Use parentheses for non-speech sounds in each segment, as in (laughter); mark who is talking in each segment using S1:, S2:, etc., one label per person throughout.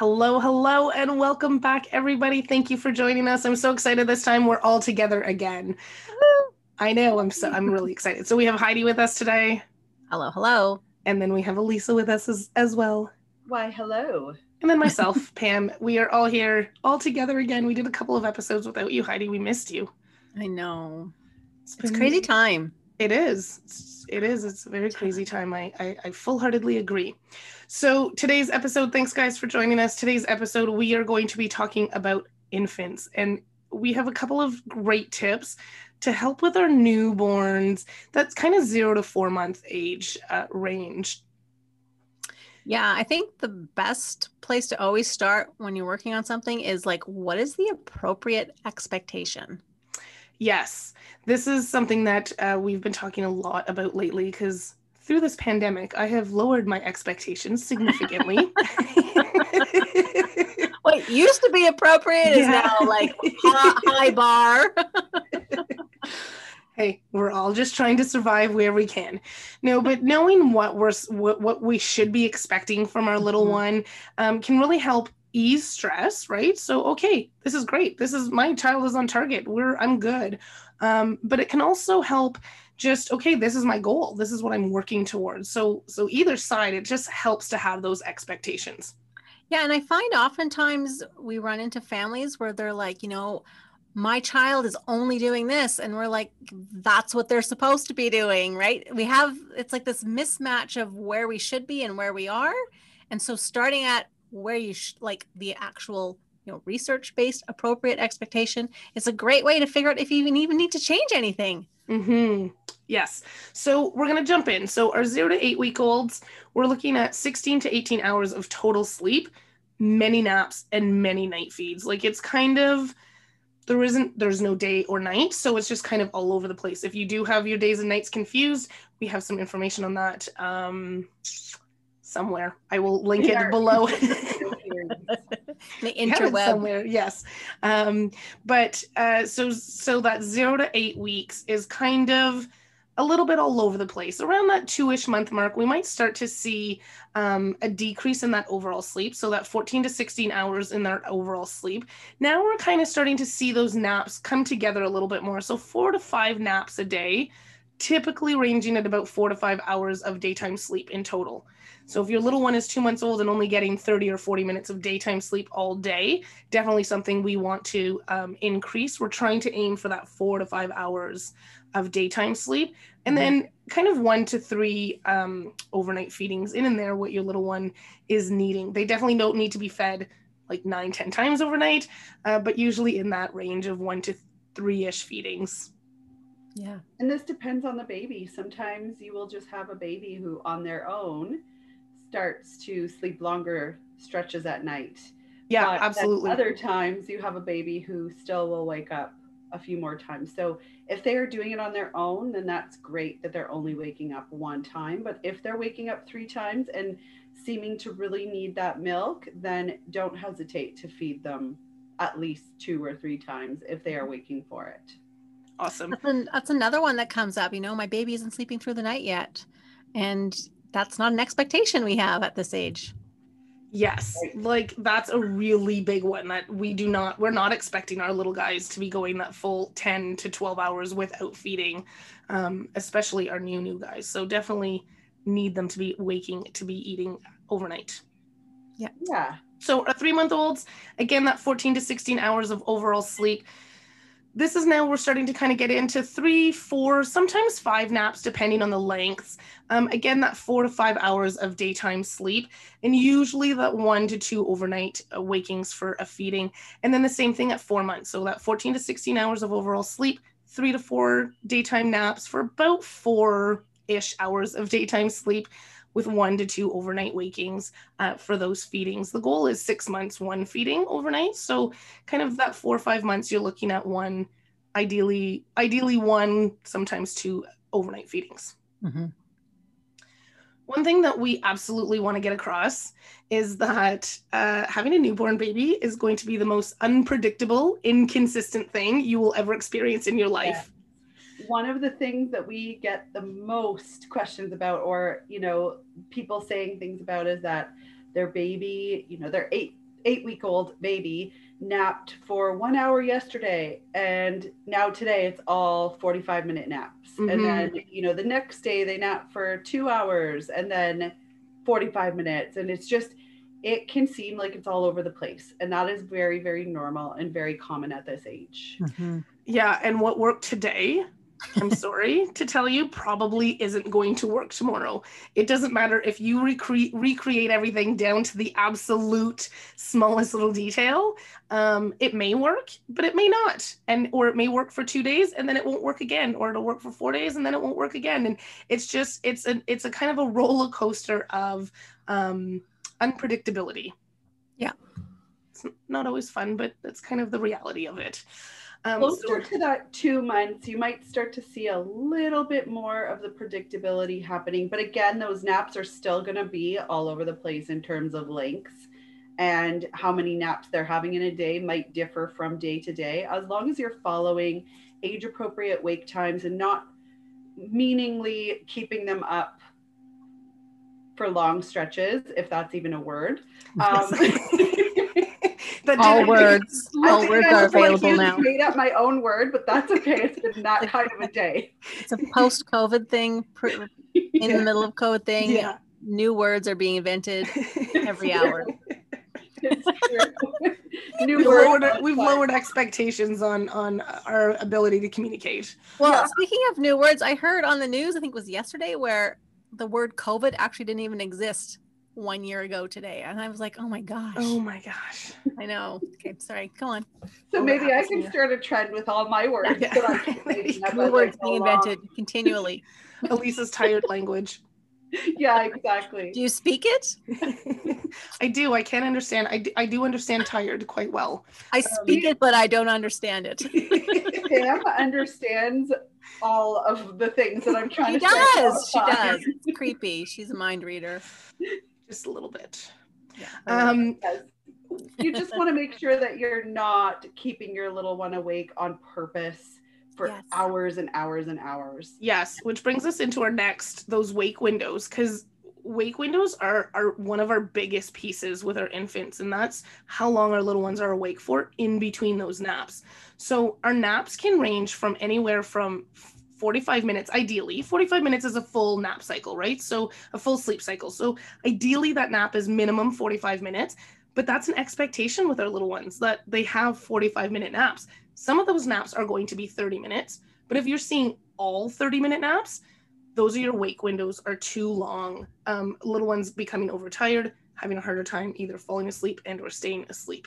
S1: Hello, hello, and welcome back, everybody. Thank you for joining us. I'm so excited this time we're all together again. I know, I'm so I'm really excited. So we have Heidi with us today.
S2: Hello, hello.
S1: And then we have Elisa with us as, as well.
S3: Why, hello.
S1: And then myself, (laughs) Pam. We are all here all together again. We did a couple of episodes without you, Heidi. We missed you.
S2: I know. It's, it's crazy time.
S1: It is. It's, it is. It's a very crazy time. I, I, I full heartedly agree. So, today's episode, thanks guys for joining us. Today's episode, we are going to be talking about infants, and we have a couple of great tips to help with our newborns that's kind of zero to four month age uh, range.
S2: Yeah, I think the best place to always start when you're working on something is like, what is the appropriate expectation?
S1: Yes, this is something that uh, we've been talking a lot about lately because through this pandemic, I have lowered my expectations significantly. (laughs) (laughs)
S2: what used to be appropriate is now like (laughs) high, high bar.
S1: hey, we're all just trying to survive where we can. No, but knowing what we're what, what we should be expecting from our little mm-hmm. one um, can really help ease stress, right? So, okay, this is great. This is my child is on target. We're I'm good. Um, but it can also help just okay this is my goal this is what i'm working towards so so either side it just helps to have those expectations
S2: yeah and i find oftentimes we run into families where they're like you know my child is only doing this and we're like that's what they're supposed to be doing right we have it's like this mismatch of where we should be and where we are and so starting at where you sh- like the actual you know research based appropriate expectation it's a great way to figure out if you even need to change anything
S1: mm-hmm Yes. So we're going to jump in. So our zero to eight week olds, we're looking at 16 to 18 hours of total sleep, many naps, and many night feeds. Like it's kind of, there isn't, there's no day or night. So it's just kind of all over the place. If you do have your days and nights confused, we have some information on that um, somewhere. I will link it below. (laughs) (laughs)
S2: the interweb
S1: somewhere yes um, but uh, so so that zero to eight weeks is kind of a little bit all over the place. Around that two ish month mark, we might start to see um, a decrease in that overall sleep. So, that 14 to 16 hours in their overall sleep. Now we're kind of starting to see those naps come together a little bit more. So, four to five naps a day, typically ranging at about four to five hours of daytime sleep in total. So, if your little one is two months old and only getting 30 or 40 minutes of daytime sleep all day, definitely something we want to um, increase. We're trying to aim for that four to five hours of daytime sleep and mm-hmm. then kind of one to three um, overnight feedings in and there what your little one is needing they definitely don't need to be fed like nine ten times overnight uh, but usually in that range of one to three-ish feedings
S3: yeah and this depends on the baby sometimes you will just have a baby who on their own starts to sleep longer stretches at night
S1: yeah but absolutely
S3: other times you have a baby who still will wake up a few more times. So if they are doing it on their own, then that's great that they're only waking up one time. But if they're waking up three times and seeming to really need that milk, then don't hesitate to feed them at least two or three times if they are waking for it.
S1: Awesome.
S2: That's, an, that's another one that comes up. You know, my baby isn't sleeping through the night yet. And that's not an expectation we have at this age.
S1: Yes, like that's a really big one that we do not we're not expecting our little guys to be going that full 10 to 12 hours without feeding um, especially our new new guys. So definitely need them to be waking to be eating overnight.
S2: Yeah.
S3: Yeah.
S1: So our 3 month olds again that 14 to 16 hours of overall sleep this is now we're starting to kind of get into three, four, sometimes five naps, depending on the lengths. Um, again, that four to five hours of daytime sleep, and usually that one to two overnight wakings for a feeding. And then the same thing at four months. So that 14 to 16 hours of overall sleep, three to four daytime naps for about four ish hours of daytime sleep with one to two overnight wakings uh, for those feedings. The goal is six months, one feeding overnight. So kind of that four or five months, you're looking at one, ideally, ideally one, sometimes two overnight feedings. Mm-hmm. One thing that we absolutely want to get across is that uh, having a newborn baby is going to be the most unpredictable, inconsistent thing you will ever experience in your life.
S3: Yeah. One of the things that we get the most questions about, or you know, people saying things about, is that their baby, you know, their eight eight week old baby napped for one hour yesterday and now today it's all 45 minute naps mm-hmm. and then you know the next day they nap for two hours and then 45 minutes and it's just it can seem like it's all over the place and that is very very normal and very common at this age
S1: mm-hmm. yeah and what worked today I'm sorry to tell you, probably isn't going to work tomorrow. It doesn't matter if you recreate recreate everything down to the absolute smallest little detail. Um, it may work, but it may not, and or it may work for two days and then it won't work again, or it'll work for four days and then it won't work again. And it's just it's a it's a kind of a roller coaster of um, unpredictability.
S2: Yeah,
S1: it's not always fun, but that's kind of the reality of it.
S3: Um, Closer so, to that two months, you might start to see a little bit more of the predictability happening. But again, those naps are still going to be all over the place in terms of lengths and how many naps they're having in a day might differ from day to day. As long as you're following age appropriate wake times and not meaningly keeping them up for long stretches, if that's even a word. (laughs) Um, (laughs)
S2: all words, all words are available now.
S3: Made up my own word, but that's (laughs) okay. It's been that kind of a day.
S2: It's a post-COVID thing, (laughs) in yeah. the middle of COVID thing. Yeah. New words are being invented every (laughs) hour.
S1: New we've, lowered, we've lowered expectations on on our ability to communicate.
S2: Well, yeah. speaking of new words, I heard on the news, I think it was yesterday, where the word COVID actually didn't even exist one year ago today. And I was like, oh my gosh.
S1: Oh my gosh. (laughs)
S2: I know. Okay, sorry. Go on.
S3: So oh, maybe I can start a trend with all my words. Yeah. (laughs)
S2: New (laughs) words being invented continually.
S1: Elisa's tired language.
S3: Yeah, exactly.
S2: Do you speak it?
S1: I do. I can't understand. I do, I do understand tired quite well.
S2: I speak um, it, but I don't understand it.
S3: Pam understands all of the things that I'm trying
S2: she
S3: to
S2: does. She does. It's creepy. She's a mind reader
S1: just a little bit.
S3: Yeah. Um, you just want to make sure that you're not keeping your little one awake on purpose for yes. hours and hours and hours.
S1: Yes, which brings us into our next those wake windows because wake windows are are one of our biggest pieces with our infants and that's how long our little ones are awake for in between those naps. So our naps can range from anywhere from 45 minutes ideally 45 minutes is a full nap cycle right? So a full sleep cycle. So ideally that nap is minimum 45 minutes but that's an expectation with our little ones that they have 45 minute naps. Some of those naps are going to be 30 minutes but if you're seeing all 30 minute naps those are your wake windows are too long. Um, little ones becoming overtired having a harder time either falling asleep and or staying asleep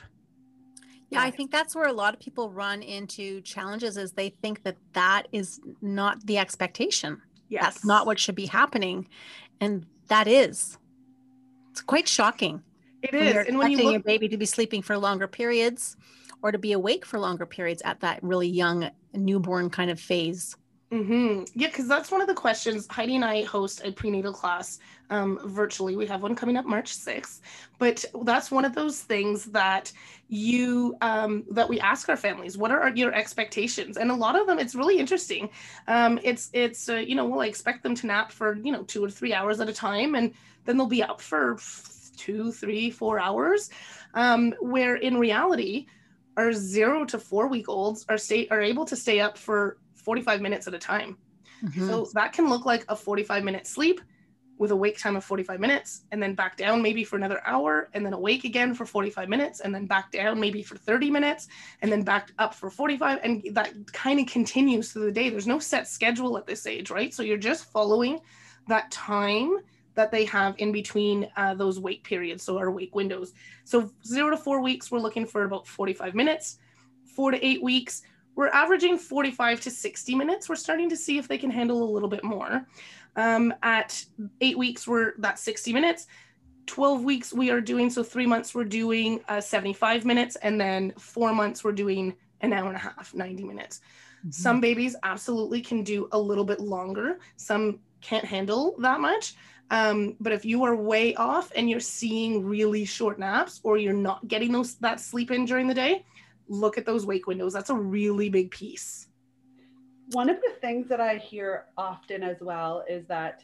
S2: yeah, I think that's where a lot of people run into challenges is they think that that is not the expectation. Yes. That's not what should be happening. And that is. It's quite shocking.
S1: It when is.
S2: And when you look- your baby to be sleeping for longer periods or to be awake for longer periods at that really young newborn kind of phase.
S1: Mm-hmm. Yeah, because that's one of the questions. Heidi and I host a prenatal class um, virtually. We have one coming up March 6th. But that's one of those things that you um, that we ask our families. What are your expectations? And a lot of them, it's really interesting. Um, it's it's uh, you know we'll expect them to nap for you know two or three hours at a time, and then they'll be up for two, three, four hours. Um, where in reality, our zero to four week olds are stay are able to stay up for 45 minutes at a time. Mm-hmm. So that can look like a 45 minute sleep with a wake time of 45 minutes and then back down maybe for another hour and then awake again for 45 minutes and then back down maybe for 30 minutes and then back up for 45 and that kind of continues through the day there's no set schedule at this age right so you're just following that time that they have in between uh, those wake periods so our wake windows so zero to four weeks we're looking for about 45 minutes four to eight weeks we're averaging 45 to 60 minutes. We're starting to see if they can handle a little bit more. Um, at eight weeks, we're that 60 minutes. 12 weeks, we are doing, so three months, we're doing uh, 75 minutes. And then four months, we're doing an hour and a half, 90 minutes. Mm-hmm. Some babies absolutely can do a little bit longer, some can't handle that much. Um, but if you are way off and you're seeing really short naps or you're not getting those that sleep in during the day, look at those wake windows. That's a really big piece.
S3: One of the things that I hear often as well is that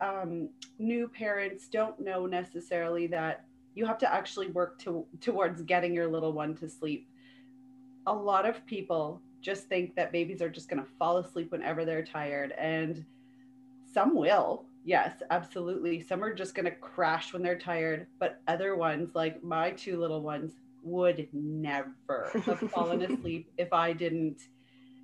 S3: um, new parents don't know necessarily that you have to actually work to, towards getting your little one to sleep. A lot of people just think that babies are just going to fall asleep whenever they're tired, and some will. Yes, absolutely. Some are just going to crash when they're tired, but other ones, like my two little ones, would never have (laughs) fallen asleep if I didn't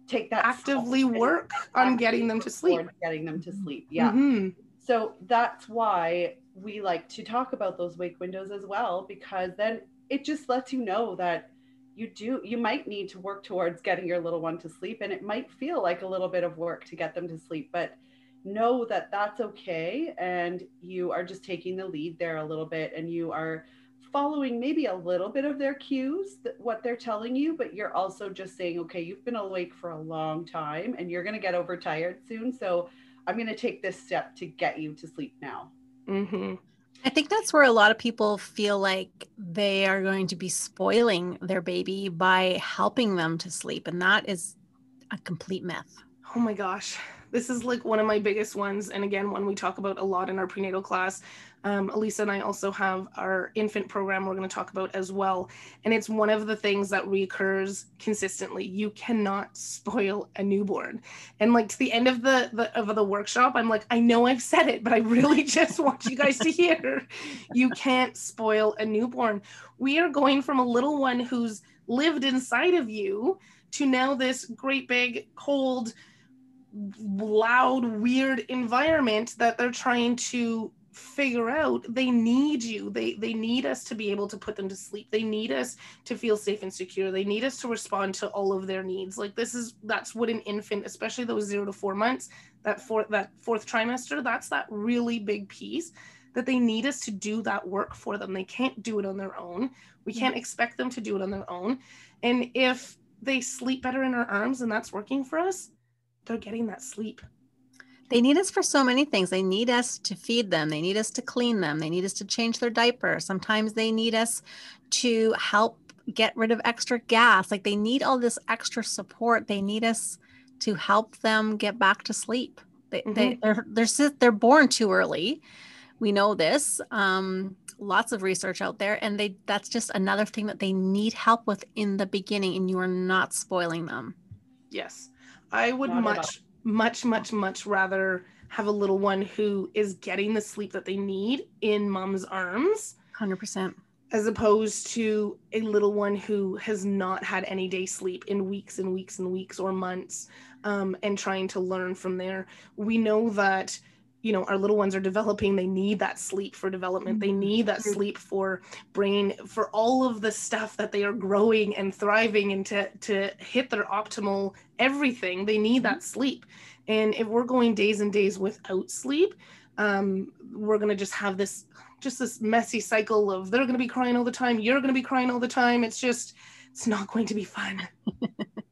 S3: take that
S1: actively work on getting them to sleep.
S3: Getting them to sleep. Yeah. Mm-hmm. So that's why we like to talk about those wake windows as well, because then it just lets you know that you do you might need to work towards getting your little one to sleep and it might feel like a little bit of work to get them to sleep but know that that's okay and you are just taking the lead there a little bit and you are following maybe a little bit of their cues that what they're telling you but you're also just saying okay you've been awake for a long time and you're going to get overtired soon so i'm going to take this step to get you to sleep now.
S2: Mm-hmm. i think that's where a lot of people feel like they are going to be spoiling their baby by helping them to sleep and that is a complete myth.
S1: Oh my gosh. This is like one of my biggest ones and again one we talk about a lot in our prenatal class um, Elisa and I also have our infant program we're going to talk about as well. And it's one of the things that recurs consistently. You cannot spoil a newborn. And like to the end of the, the of the workshop, I'm like, I know I've said it, but I really (laughs) just want you guys to hear. You can't spoil a newborn. We are going from a little one who's lived inside of you to now this great big cold loud weird environment that they're trying to figure out they need you. They they need us to be able to put them to sleep. They need us to feel safe and secure. They need us to respond to all of their needs. Like this is that's what an infant especially those 0 to 4 months that fourth that fourth trimester that's that really big piece that they need us to do that work for them. They can't do it on their own. We mm-hmm. can't expect them to do it on their own. And if they sleep better in our arms and that's working for us they're getting that sleep
S2: they need us for so many things. They need us to feed them. They need us to clean them. They need us to change their diaper. Sometimes they need us to help get rid of extra gas. Like they need all this extra support. They need us to help them get back to sleep. They, mm-hmm. they they're they're they're born too early. We know this. Um, lots of research out there, and they that's just another thing that they need help with in the beginning, and you are not spoiling them.
S1: Yes, I would not much much, much, much rather have a little one who is getting the sleep that they need in mom's arms.
S2: 100%.
S1: As opposed to a little one who has not had any day sleep in weeks and weeks and weeks or months um, and trying to learn from there. We know that you know our little ones are developing they need that sleep for development. They mm-hmm. need that sleep for brain for all of the stuff that they are growing and thriving and to to hit their optimal everything they need that sleep. And if we're going days and days without sleep um, we're going to just have this just this messy cycle of they're going to be crying all the time you're going to be crying all the time. It's just it's not going to be fun (laughs)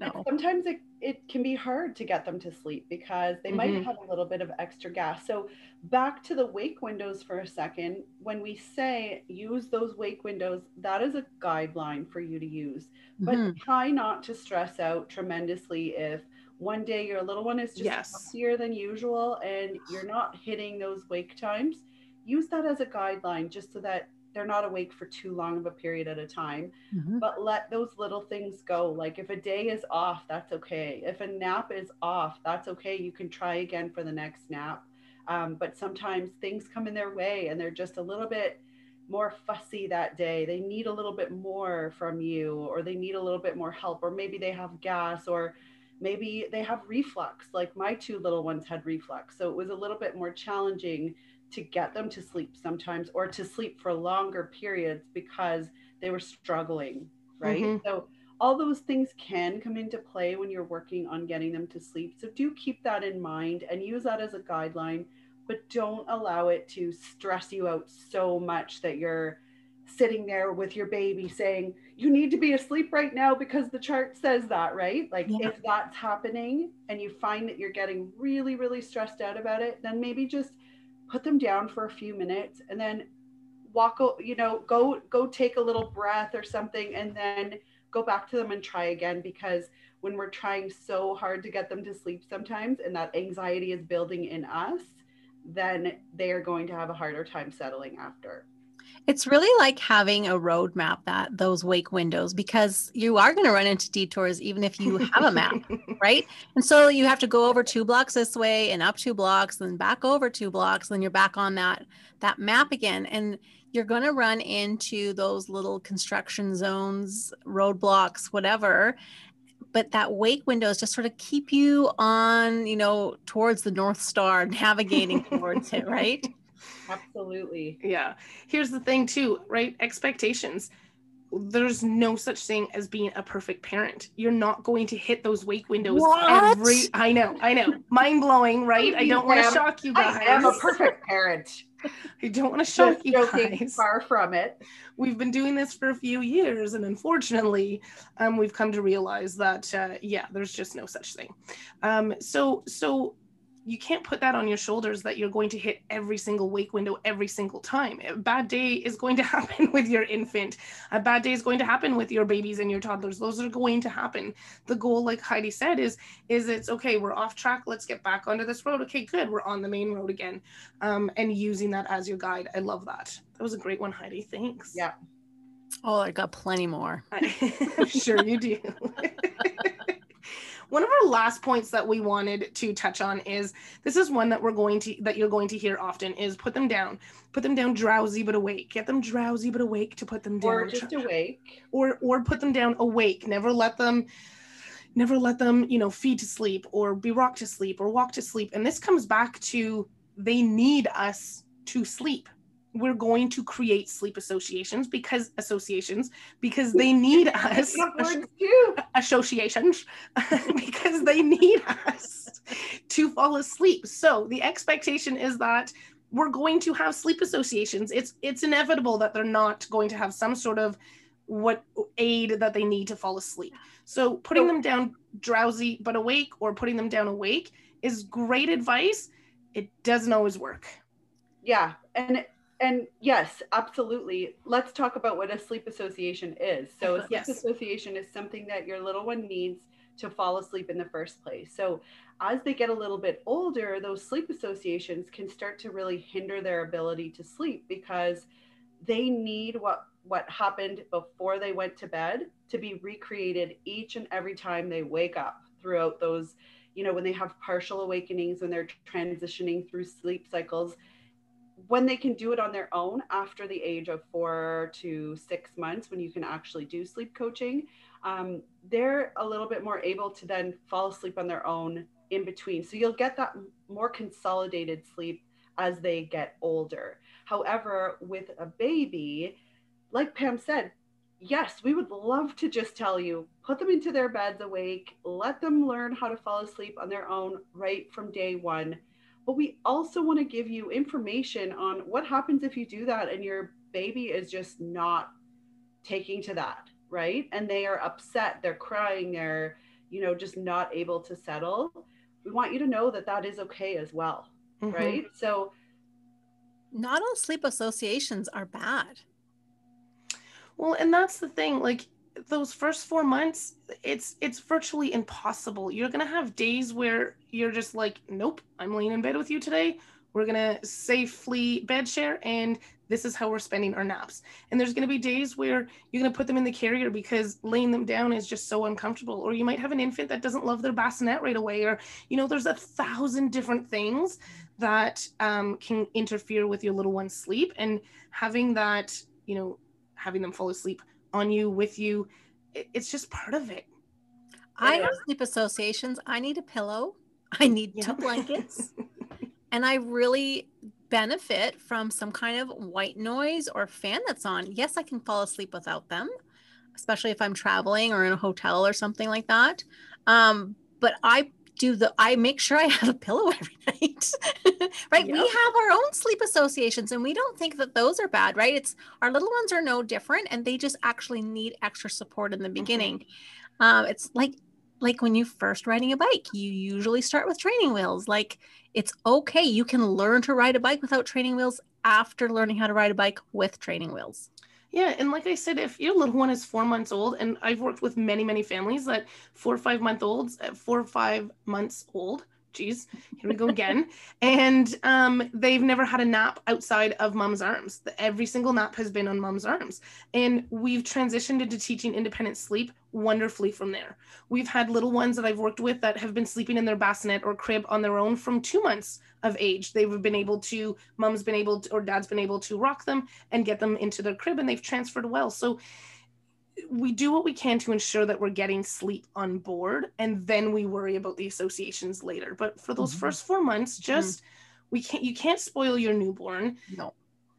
S3: no. sometimes it, it can be hard to get them to sleep because they mm-hmm. might have a little bit of extra gas. So, back to the wake windows for a second. When we say use those wake windows, that is a guideline for you to use. But mm-hmm. try not to stress out tremendously if one day your little one is just yes. than usual and you're not hitting those wake times. Use that as a guideline just so that they're not awake for too long of a period at a time mm-hmm. but let those little things go. Like if a day is off that's okay. If a nap is off that's okay. You can try again for the next nap. Um, but sometimes things come in their way and they're just a little bit more fussy that day. They need a little bit more from you or they need a little bit more help or maybe they have gas or maybe they have reflux like my two little ones had reflux. So it was a little bit more challenging to get them to sleep sometimes or to sleep for longer periods because they were struggling right mm-hmm. so all those things can come into play when you're working on getting them to sleep. So do keep that in mind and use that as a guideline, but don't allow it to stress you out so much that you're sitting there with your baby saying, You need to be asleep right now because the chart says that, right? Like, yeah. if that's happening and you find that you're getting really, really stressed out about it, then maybe just put them down for a few minutes and then walk, you know, go, go take a little breath or something and then go back to them and try again because when we're trying so hard to get them to sleep sometimes and that anxiety is building in us, then they are going to have a harder time settling after.
S2: It's really like having a roadmap that those wake windows because you are going to run into detours even if you have a map, (laughs) right? And so you have to go over two blocks this way and up two blocks, then back over two blocks, then you're back on that that map again. And you're going to run into those little construction zones, roadblocks, whatever. But that wake windows just sort of keep you on, you know, towards the North Star, (laughs) navigating towards it, right? (laughs)
S3: Absolutely.
S1: Yeah. Here's the thing, too, right? Expectations. There's no such thing as being a perfect parent. You're not going to hit those wake windows
S2: what?
S1: every. I know, I know. Mind blowing, (laughs) right? I don't want to shock you guys. I
S3: am a (laughs) perfect parent.
S1: I don't want to shock you guys.
S3: Far from it.
S1: We've been doing this for a few years, and unfortunately, um, we've come to realize that uh, yeah, there's just no such thing. Um, so so you can't put that on your shoulders that you're going to hit every single wake window every single time. A bad day is going to (laughs) happen with your infant. A bad day is going to happen with your babies and your toddlers. Those are going to happen. The goal, like Heidi said, is is it's okay. We're off track. Let's get back onto this road. Okay, good. We're on the main road again, um, and using that as your guide. I love that. That was a great one, Heidi. Thanks.
S3: Yeah.
S2: Oh, I got plenty more. (laughs)
S1: sure you do. (laughs) One of our last points that we wanted to touch on is this is one that we're going to that you're going to hear often is put them down. Put them down drowsy but awake. Get them drowsy but awake to put them down.
S3: Or just awake.
S1: Or or put them down awake. Never let them never let them, you know, feed to sleep or be rocked to sleep or walk to sleep. And this comes back to they need us to sleep we're going to create sleep associations because associations because they (laughs) need us. associations (laughs) because they need us to fall asleep. So the expectation is that we're going to have sleep associations. It's it's inevitable that they're not going to have some sort of what aid that they need to fall asleep. So putting them down drowsy but awake or putting them down awake is great advice. It doesn't always work.
S3: Yeah and and yes, absolutely. Let's talk about what a sleep association is. So, a (laughs) sleep yes. association is something that your little one needs to fall asleep in the first place. So, as they get a little bit older, those sleep associations can start to really hinder their ability to sleep because they need what what happened before they went to bed to be recreated each and every time they wake up throughout those you know when they have partial awakenings when they're transitioning through sleep cycles when they can do it on their own after the age of four to six months, when you can actually do sleep coaching, um, they're a little bit more able to then fall asleep on their own in between. So you'll get that more consolidated sleep as they get older. However, with a baby, like Pam said, yes, we would love to just tell you put them into their beds awake, let them learn how to fall asleep on their own right from day one but we also want to give you information on what happens if you do that and your baby is just not taking to that, right? And they are upset, they're crying, they're, you know, just not able to settle. We want you to know that that is okay as well, mm-hmm. right? So,
S2: not all sleep associations are bad.
S1: Well, and that's the thing. Like, those first four months it's it's virtually impossible. You're gonna have days where you're just like nope i'm laying in bed with you today. We're gonna safely bed share and this is how we're spending our naps. And there's gonna be days where you're gonna put them in the carrier because laying them down is just so uncomfortable. Or you might have an infant that doesn't love their bassinet right away or you know there's a thousand different things that um, can interfere with your little one's sleep. And having that you know having them fall asleep on you with you. It's just part of it.
S2: I have sleep associations. I need a pillow. (laughs) I need yeah. two blankets. (laughs) And i really benefit from some kind of white noise or fan that's on. Yes i can fall asleep without them especially if I'm traveling or in a hotel or something like that. Um, but I do the I make sure I have a pillow (laughs) every night. (laughs) right? Yep. We have our own sleep associations and we don't think that those are bad, right? It's our little ones are no different and they just actually need extra support in the mm-hmm. beginning. Mm-hmm. Um, it's like like when you first riding a bike, you usually start with training wheels. Like it's okay. You can learn to ride a bike without training wheels after learning how to ride a bike with training wheels.
S1: Yeah, and like I said, if your little one is four months old, and I've worked with many, many families that four or five month olds, uh, four or five months old, geez, here we go again. and um, they've never had a nap outside of mom's arms. Every single nap has been on mom's arms. And we've transitioned into teaching independent sleep wonderfully from there. We've had little ones that I've worked with that have been sleeping in their bassinet or crib on their own from two months of age. They've been able to, mom's been able to, or dad's been able to rock them and get them into their crib and they've transferred well. So we do what we can to ensure that we're getting sleep on board and then we worry about the associations later. But for those mm-hmm. first four months mm-hmm. just mm-hmm. we can't you can't spoil your newborn.
S2: No.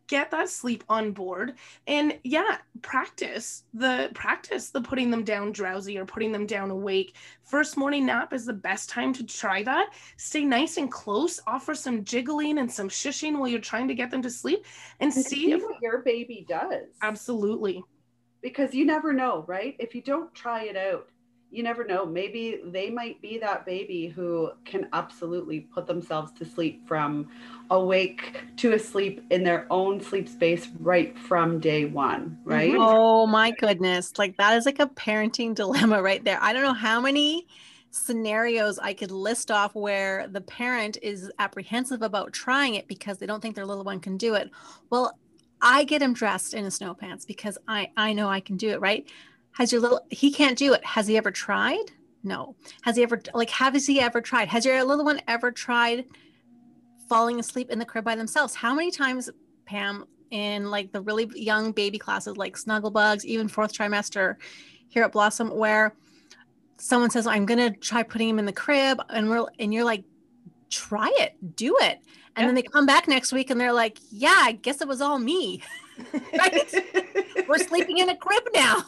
S1: Get that sleep on board. And yeah practice the practice the putting them down drowsy or putting them down awake. First morning nap is the best time to try that. Stay nice and close. Offer some jiggling and some shushing while you're trying to get them to sleep and,
S3: and
S1: see, see
S3: if what your baby does.
S1: Absolutely
S3: because you never know, right? If you don't try it out, you never know. Maybe they might be that baby who can absolutely put themselves to sleep from awake to asleep in their own sleep space right from day one, mm-hmm. right?
S2: Oh my goodness. Like that is like a parenting (laughs) dilemma right there. I don't know how many scenarios I could list off where the parent is apprehensive about trying it because they don't think their little one can do it. Well, I get him dressed in his snow pants because I I know I can do it, right? Has your little he can't do it. Has he ever tried? No. Has he ever like has he ever tried? Has your little one ever tried falling asleep in the crib by themselves? How many times Pam in like the really young baby classes like snuggle bugs, even fourth trimester here at Blossom where someone says I'm going to try putting him in the crib and we're and you're like try it, do it. And then they come back next week and they're like, yeah, I guess it was all me. (laughs) right? We're sleeping in a crib now.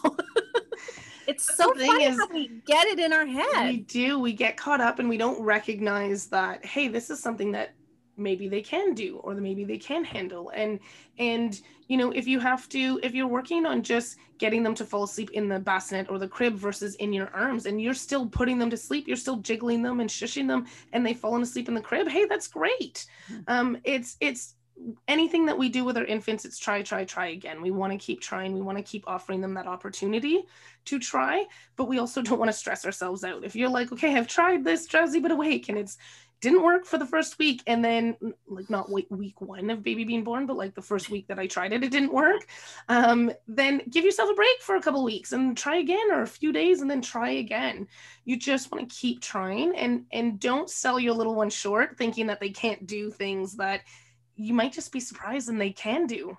S2: (laughs) it's so funny is, how we get it in our head.
S1: We do. We get caught up and we don't recognize that, hey, this is something that maybe they can do or maybe they can handle. And and you know if you have to if you're working on just getting them to fall asleep in the bassinet or the crib versus in your arms and you're still putting them to sleep you're still jiggling them and shushing them and they've fallen asleep in the crib hey that's great. Mm-hmm. um it's it's anything that we do with our infants it's try try try again. We want to keep trying. We want to keep offering them that opportunity to try but we also don't want to stress ourselves out. If you're like okay i've tried this drowsy but awake and it's didn't work for the first week and then like not week, week one of baby being born but like the first week that i tried it it didn't work. Um, then give yourself a break for a couple weeks and try again or a few days and then try again. You just want to keep trying and and don't sell your little one short thinking that they can't do things that you might just be surprised and they can do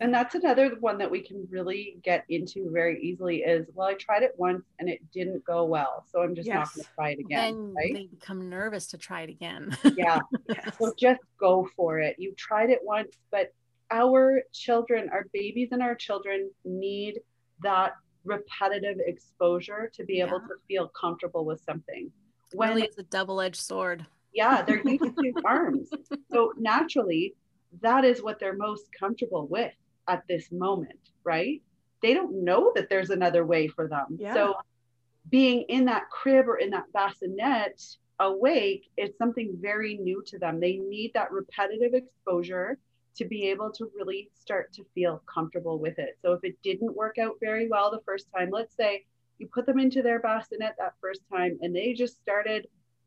S3: and that's another one that we can really get into very easily is well i tried it once and it didn't go well so i'm just yes. not going to try it again
S2: then right? they become nervous to try it again
S3: yeah (laughs) yes. so just go for it you tried it once but our children our babies and our children need that repetitive exposure to be able yeah. to feel comfortable with something
S2: when really it's a double-edged sword
S3: yeah they're used to (laughs) arms so naturally that is what they're most comfortable with at this moment, right? They don't know that there's another way for them. Yeah. So being in that crib or in that bassinet awake is something very new to them. They need that repetitive exposure to be able to really start to feel comfortable with it. So if it didn't work out very well the first time, let's say you put them into their bassinet that first time and they just started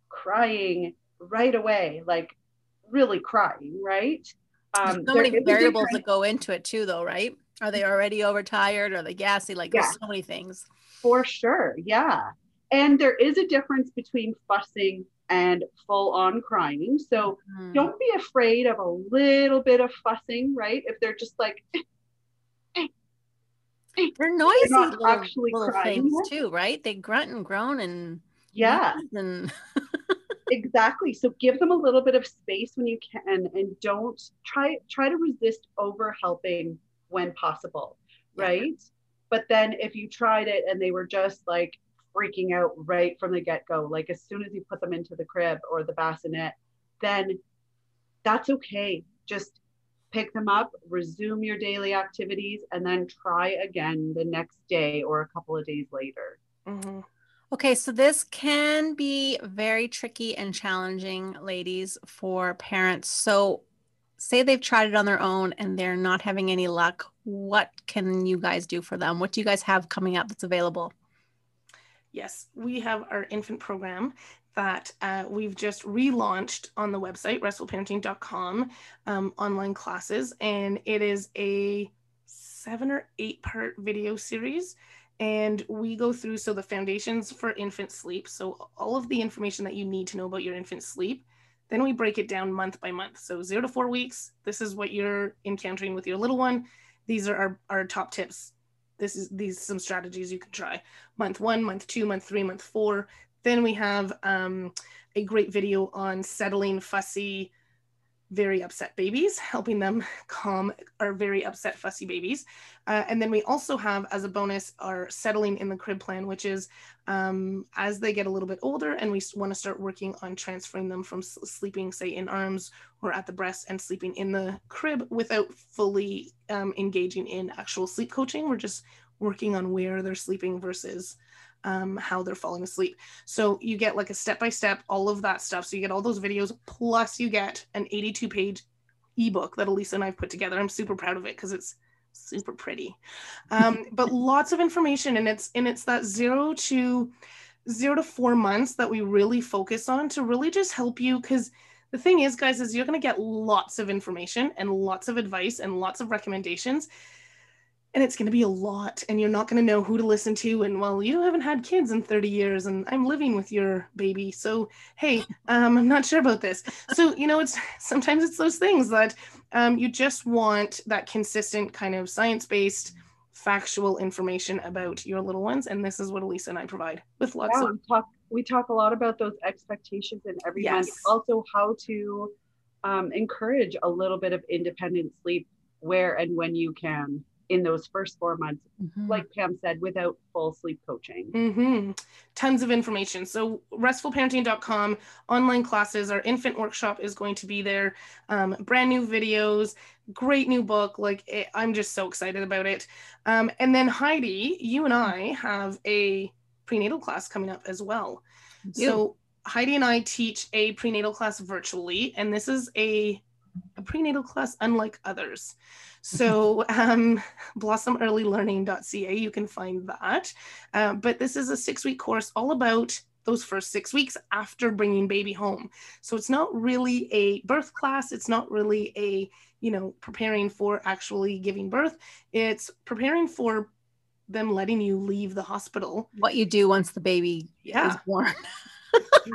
S3: crying right away, like really crying, right?
S2: Um, so many variables that go into it too, though, right? Are they already overtired? Are they gassy? Like yeah. there's so many things.
S3: For sure, yeah. And there is a difference between fussing and full on crying. So mm. don't be afraid of a little bit of fussing, right? If they're just like,
S2: they're noisy they're little, actually little things too, right? They grunt and groan and
S3: yeah, and (laughs) exactly so give them a little bit of space when you can and don't try try to resist over helping when possible right But then if you tried it and they were just like freaking out right from the get go, like as soon as you put them into the crib or the bassinet, then that's okay. Just pick them up, resume your daily activities, and then try again the next day or a couple of days later.
S2: Mm-hmm. Okay, so this can be very tricky and challenging, ladies, for parents. So, say they've tried it on their own and they're not having any luck. What can you guys do for them? What do you guys have coming up that's available?
S1: Yes, we have our infant program that uh, we've just relaunched on the website, restfulparenting.com, um, online classes. And it is a seven or eight part video series. And we go through so the foundations for infant sleep. So, all of the information that you need to know about your infant sleep. Then we break it down month by month. So, zero to four weeks, this is what you're encountering with your little one. These are our, our top tips this is these some strategies you can try month one month two month three month four then we have um, a great video on settling fussy, very upset babies, helping them (laughs) calm our very upset, fussy babies. Uh, and then we also have, as a bonus, our settling in the crib plan, which is um, as they get a little bit older and we want to start working on transferring them from sleeping, say, in arms or at the breast and sleeping in the crib without fully um, engaging in actual sleep coaching. We're just working on where they're sleeping versus um, how they're falling asleep. So you get like a step by step, all of that stuff. So you get all those videos, plus you get an 82 page ebook that Elisa and I've put together. I'm super proud of it because it's super pretty. Um, (laughs) but lots of information, and it's and it's that zero to zero to four months that we really focus on to really just help you because the thing is guys is you're going to get lots of information and lots of advice and lots of recommendations and it's going to be a lot and you're not going to know who to listen to and well you haven't had kids in 30 years and i'm living with your baby so hey um, i'm not sure about this. So you know it's (laughs) sometimes it's those things that um, you just want that consistent kind of science-based factual information about your little ones and this is what elisa and i provide with lots yeah, of
S3: we talk we talk a lot about those expectations and every yes. also how to um, encourage a little bit of independent sleep where and when you can in those first four months, mm-hmm. like Pam said, without full sleep coaching.
S1: Mm-hmm. Tons of information. So, restfulparenting.com, online classes, our infant workshop is going to be there, um, brand new videos, great new book. Like, it, I'm just so excited about it. Um, and then, Heidi, you and I have a prenatal class coming up as well. So, Heidi and I teach a prenatal class virtually, and this is a, a prenatal class unlike others. So, (laughs) um, blossomearlylearning.ca, you can find that. Uh, but this is a six week course all about those first six weeks after bringing baby home. So, it's not really a birth class, it's not really a you know, preparing for actually giving birth. It's preparing for them letting you leave the hospital.
S2: What you do once the baby yeah. is born. (laughs)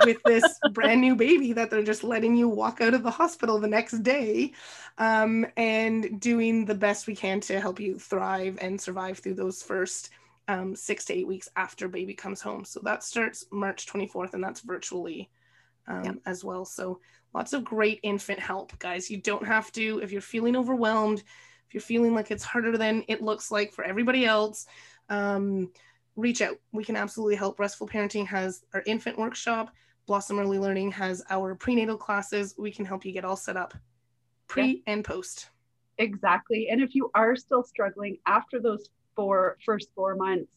S1: with this brand new baby that they're just letting you walk out of the hospital the next day um, and doing the best we can to help you thrive and survive through those first um, six to eight weeks after baby comes home. So that starts March 24th and that's virtually um, yeah. as well. So lots of great infant help, guys. You don't have to, if you're feeling overwhelmed, if you're feeling like it's harder than it looks like for everybody else, um, reach out. We can absolutely help. Restful Parenting has our infant workshop. Blossom Early Learning has our prenatal classes. We can help you get all set up pre yeah. and post.
S3: Exactly. And if you are still struggling after those four first four months,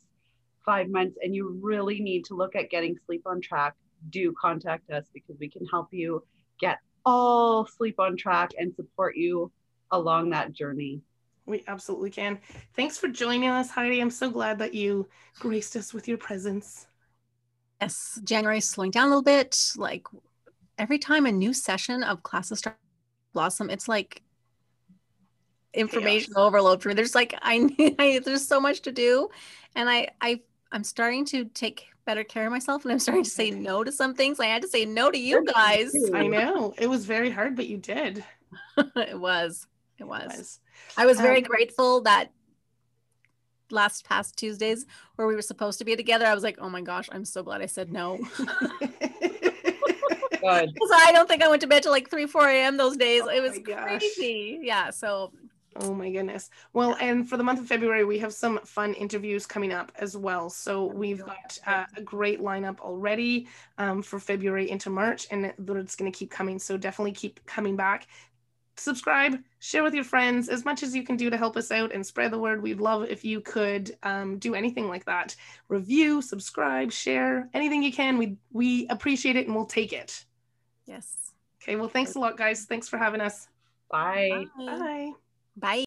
S3: five months, and you really need to look at getting sleep on track, do contact us because we can help you get all sleep on track and support you along that journey.
S1: We absolutely can. Thanks for joining us, Heidi. I'm so glad that you graced us with your presence.
S2: Yes, January slowing down a little bit. Like every time a new session of classes start blossom, it's like information Chaos. overload for me. There's like I, (laughs) I there's so much to do, and I I I'm starting to take better care of myself, and I'm starting to say (laughs) no to some things. I had to say no to you guys.
S1: I know it was very hard, but you did. (laughs)
S2: it was. It was. It was. I was very um, grateful that last past Tuesdays where we were supposed to be together. I was like, oh my gosh, I'm so glad I said no. (laughs) (laughs) Because (laughs) I don't think I went to bed till like 3, 4 a.m. those days. Oh it was crazy. Yeah. So
S1: Oh my goodness. Well, and for the month of February, we have some fun interviews coming up as well. So we've got uh, a great lineup already um, for February into March, and it's going to keep coming. So definitely keep coming back. Subscribe, share with your friends as much as you can do to help us out and spread the word. We'd love if you could um, do anything like that. Review, subscribe, share, anything you can. We we appreciate it and we'll take it.
S2: Yes.
S1: Okay. Well, thanks a lot, guys. Thanks for having us.
S3: Bye.
S1: Bye.
S2: Bye.